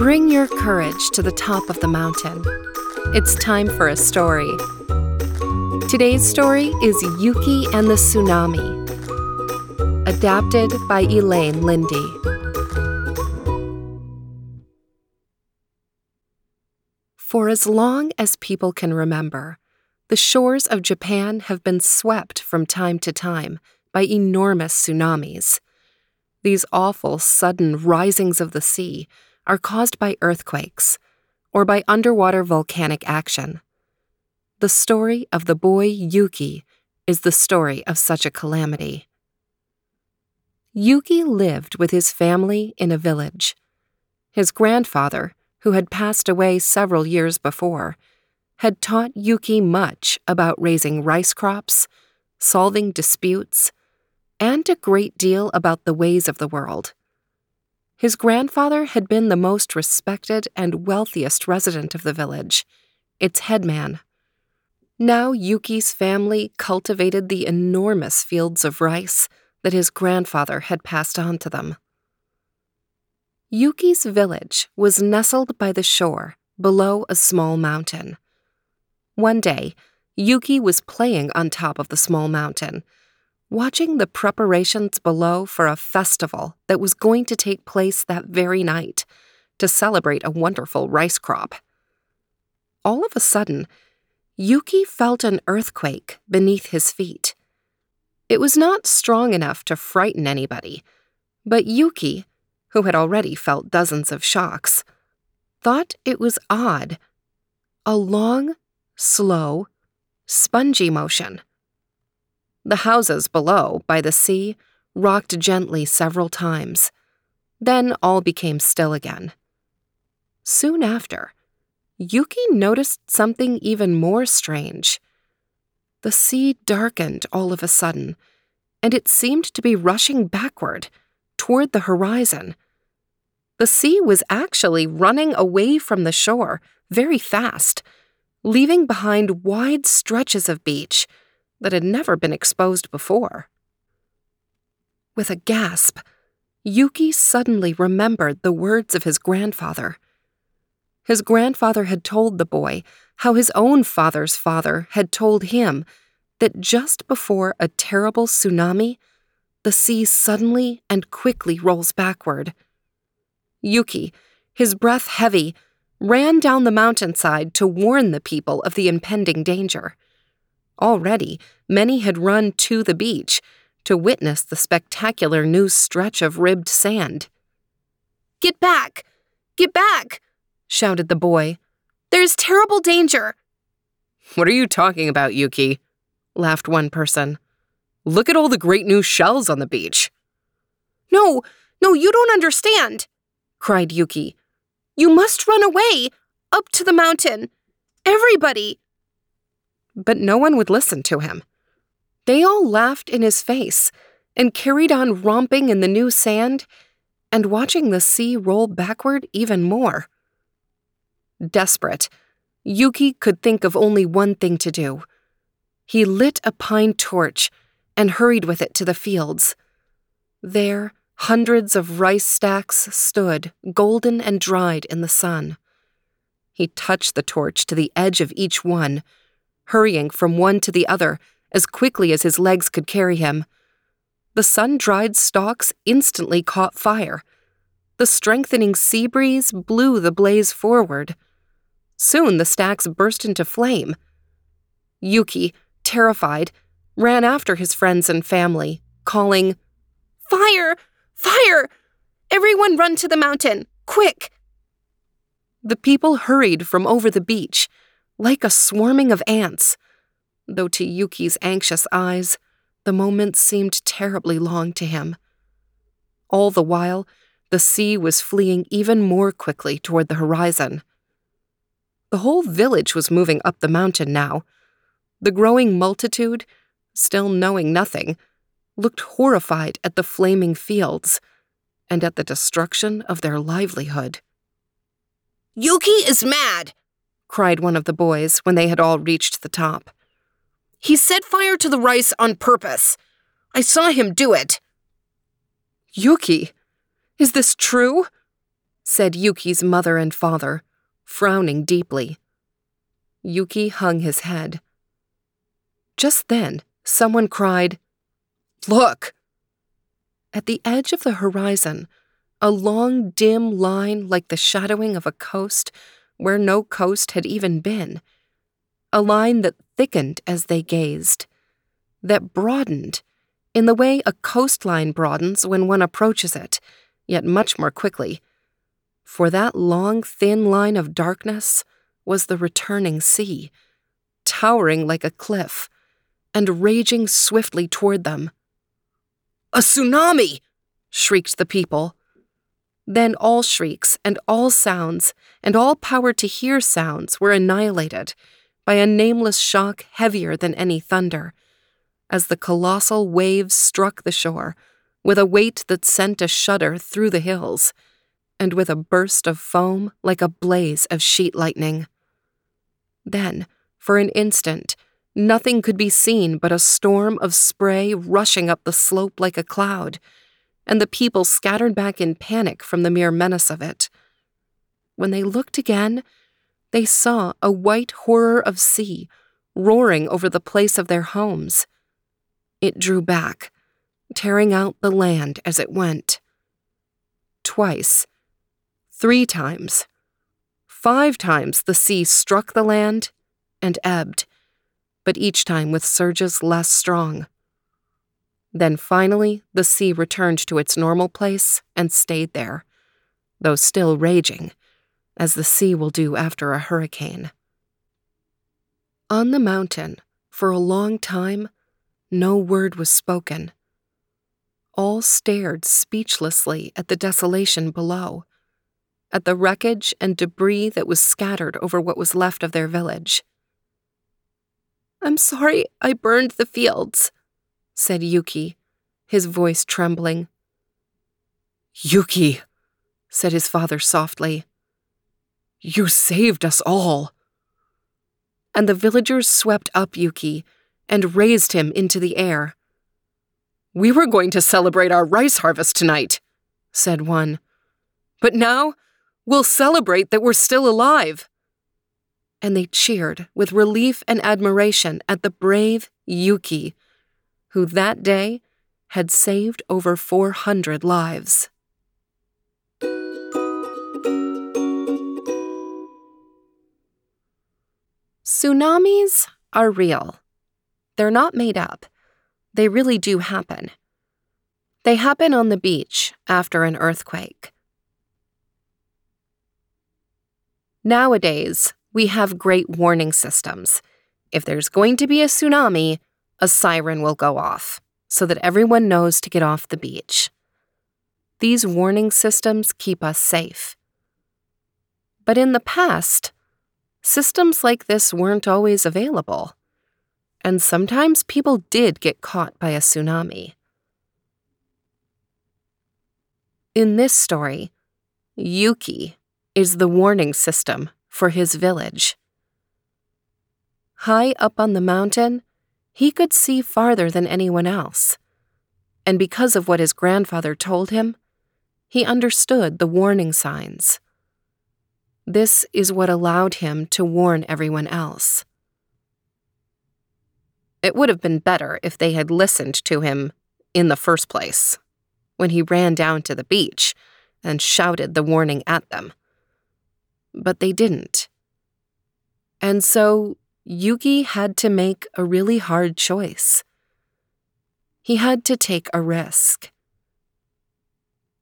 Bring your courage to the top of the mountain. It's time for a story. Today's story is Yuki and the Tsunami, adapted by Elaine Lindy. For as long as people can remember, the shores of Japan have been swept from time to time by enormous tsunamis. These awful, sudden risings of the sea are caused by earthquakes or by underwater volcanic action. The story of the boy Yuki is the story of such a calamity. Yuki lived with his family in a village. His grandfather, who had passed away several years before, had taught Yuki much about raising rice crops, solving disputes, and a great deal about the ways of the world. His grandfather had been the most respected and wealthiest resident of the village, its headman. Now Yuki's family cultivated the enormous fields of rice that his grandfather had passed on to them. Yuki's village was nestled by the shore below a small mountain. One day, Yuki was playing on top of the small mountain, watching the preparations below for a festival that was going to take place that very night to celebrate a wonderful rice crop. All of a sudden, Yuki felt an earthquake beneath his feet. It was not strong enough to frighten anybody, but Yuki, who had already felt dozens of shocks, thought it was odd. A long, slow, spongy motion. The houses below, by the sea, rocked gently several times. Then all became still again. Soon after, Yuki noticed something even more strange. The sea darkened all of a sudden, and it seemed to be rushing backward, toward the horizon. The sea was actually running away from the shore very fast, leaving behind wide stretches of beach that had never been exposed before. With a gasp, Yuki suddenly remembered the words of his grandfather. His grandfather had told the boy how his own father's father had told him that just before a terrible tsunami, the sea suddenly and quickly rolls backward. Yuki, his breath heavy, ran down the mountainside to warn the people of the impending danger. Already, many had run to the beach to witness the spectacular new stretch of ribbed sand. Get back! Get back! shouted the boy. There's terrible danger. What are you talking about, Yuki? laughed one person. Look at all the great new shells on the beach. No, no, you don't understand, cried Yuki. You must run away, up to the mountain. Everybody. But no one would listen to him. They all laughed in his face and carried on romping in the new sand and watching the sea roll backward even more. Desperate, Yuki could think of only one thing to do. He lit a pine torch and hurried with it to the fields. There, hundreds of rice stacks stood, golden and dried in the sun. He touched the torch to the edge of each one, hurrying from one to the other as quickly as his legs could carry him. The sun dried stalks instantly caught fire. The strengthening sea breeze blew the blaze forward. Soon the stacks burst into flame. Yuki, terrified, ran after his friends and family, calling, Fire! Fire! Everyone run to the mountain! Quick! The people hurried from over the beach, like a swarming of ants, though to Yuki's anxious eyes, the moments seemed terribly long to him. All the while, the sea was fleeing even more quickly toward the horizon. The whole village was moving up the mountain now. The growing multitude, still knowing nothing, looked horrified at the flaming fields and at the destruction of their livelihood. Yuki is mad, cried one of the boys when they had all reached the top. He set fire to the rice on purpose. I saw him do it. Yuki, is this true? said Yuki's mother and father, frowning deeply. Yuki hung his head. Just then, someone cried, Look! At the edge of the horizon, a long, dim line like the shadowing of a coast where no coast had even been. A line that thickened as they gazed, that broadened in the way a coastline broadens when one approaches it, yet much more quickly. For that long, thin line of darkness was the returning sea, towering like a cliff and raging swiftly toward them. A tsunami! shrieked the people. Then all shrieks and all sounds and all power to hear sounds were annihilated by a nameless shock heavier than any thunder, as the colossal waves struck the shore with a weight that sent a shudder through the hills, and with a burst of foam like a blaze of sheet lightning. Then, for an instant, nothing could be seen but a storm of spray rushing up the slope like a cloud and the people scattered back in panic from the mere menace of it. When they looked again, they saw a white horror of sea roaring over the place of their homes. It drew back, tearing out the land as it went. Twice, three times, five times the sea struck the land and ebbed, but each time with surges less strong. Then finally, the sea returned to its normal place and stayed there, though still raging, as the sea will do after a hurricane. On the mountain, for a long time, no word was spoken. All stared speechlessly at the desolation below, at the wreckage and debris that was scattered over what was left of their village. I'm sorry I burned the fields, said Yuki, his voice trembling. Yuki, said his father softly. You saved us all. And the villagers swept up Yuki and raised him into the air. We were going to celebrate our rice harvest tonight, said one. But now we'll celebrate that we're still alive. And they cheered with relief and admiration at the brave Yuki who that day had saved over 400 lives. Tsunamis are real. They're not made up. They really do happen. They happen on the beach after an earthquake. Nowadays, we have great warning systems. If there's going to be a tsunami, a siren will go off so that everyone knows to get off the beach. These warning systems keep us safe. But in the past, systems like this weren't always available, and sometimes people did get caught by a tsunami. In this story, Yuki is the warning system for his village. High up on the mountain, he could see farther than anyone else. And because of what his grandfather told him, he understood the warning signs. This is what allowed him to warn everyone else. It would have been better if they had listened to him in the first place, when he ran down to the beach and shouted the warning at them. But they didn't. And so Yuki had to make a really hard choice. He had to take a risk.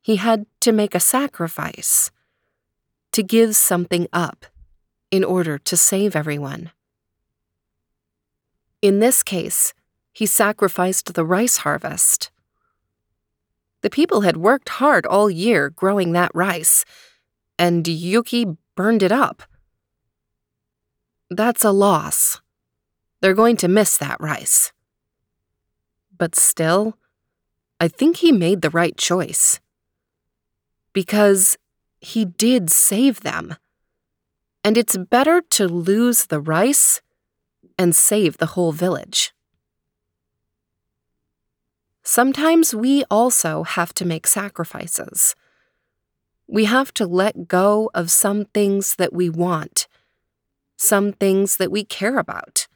He had to make a sacrifice, to give something up in order to save everyone. In this case, he sacrificed the rice harvest. The people had worked hard all year growing that rice, and Yuki burned it up. That's a loss. They're going to miss that rice. But still, I think he made the right choice. Because he did save them. And it's better to lose the rice and save the whole village. Sometimes we also have to make sacrifices. We have to let go of some things that we want, some things that we care about.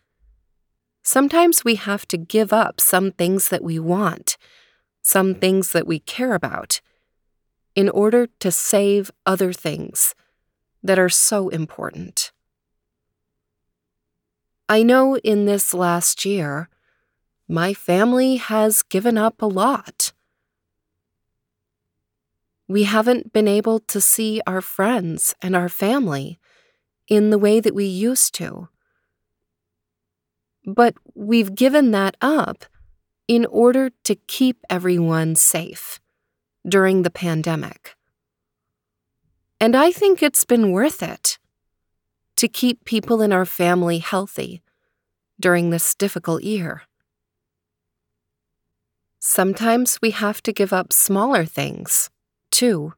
Sometimes we have to give up some things that we want, some things that we care about, in order to save other things that are so important. I know in this last year, my family has given up a lot. We haven't been able to see our friends and our family in the way that we used to. But we've given that up in order to keep everyone safe during the pandemic. And I think it's been worth it to keep people in our family healthy during this difficult year. Sometimes we have to give up smaller things, too.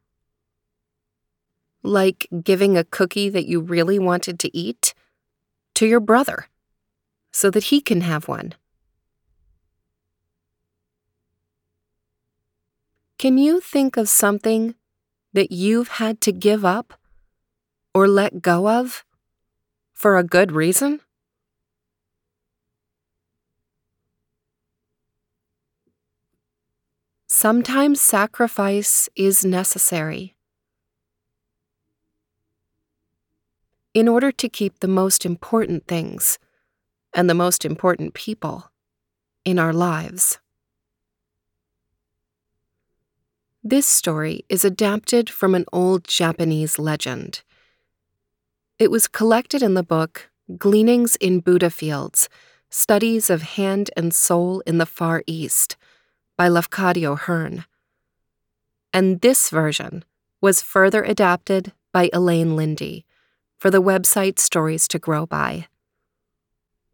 Like giving a cookie that you really wanted to eat to your brother so that he can have one. Can you think of something that you've had to give up or let go of for a good reason? Sometimes sacrifice is necessary. In order to keep the most important things and the most important people in our lives. This story is adapted from an old Japanese legend. It was collected in the book Gleanings in Buddha Fields Studies of Hand and Soul in the Far East by Lafcadio Hearn. And this version was further adapted by Elaine Lindy for the website Stories to Grow By.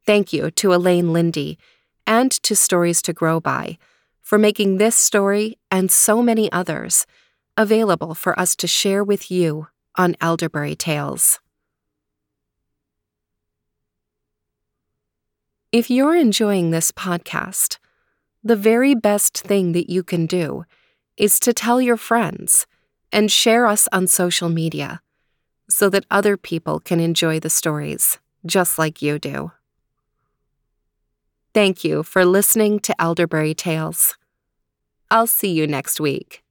Thank you to Elaine Lindy and to Stories to Grow By for making this story and so many others available for us to share with you on Elderberry Tales. If you're enjoying this podcast, the very best thing that you can do is to tell your friends and share us on social media so that other people can enjoy the stories just like you do. Thank you for listening to Elderberry Tales. I'll see you next week.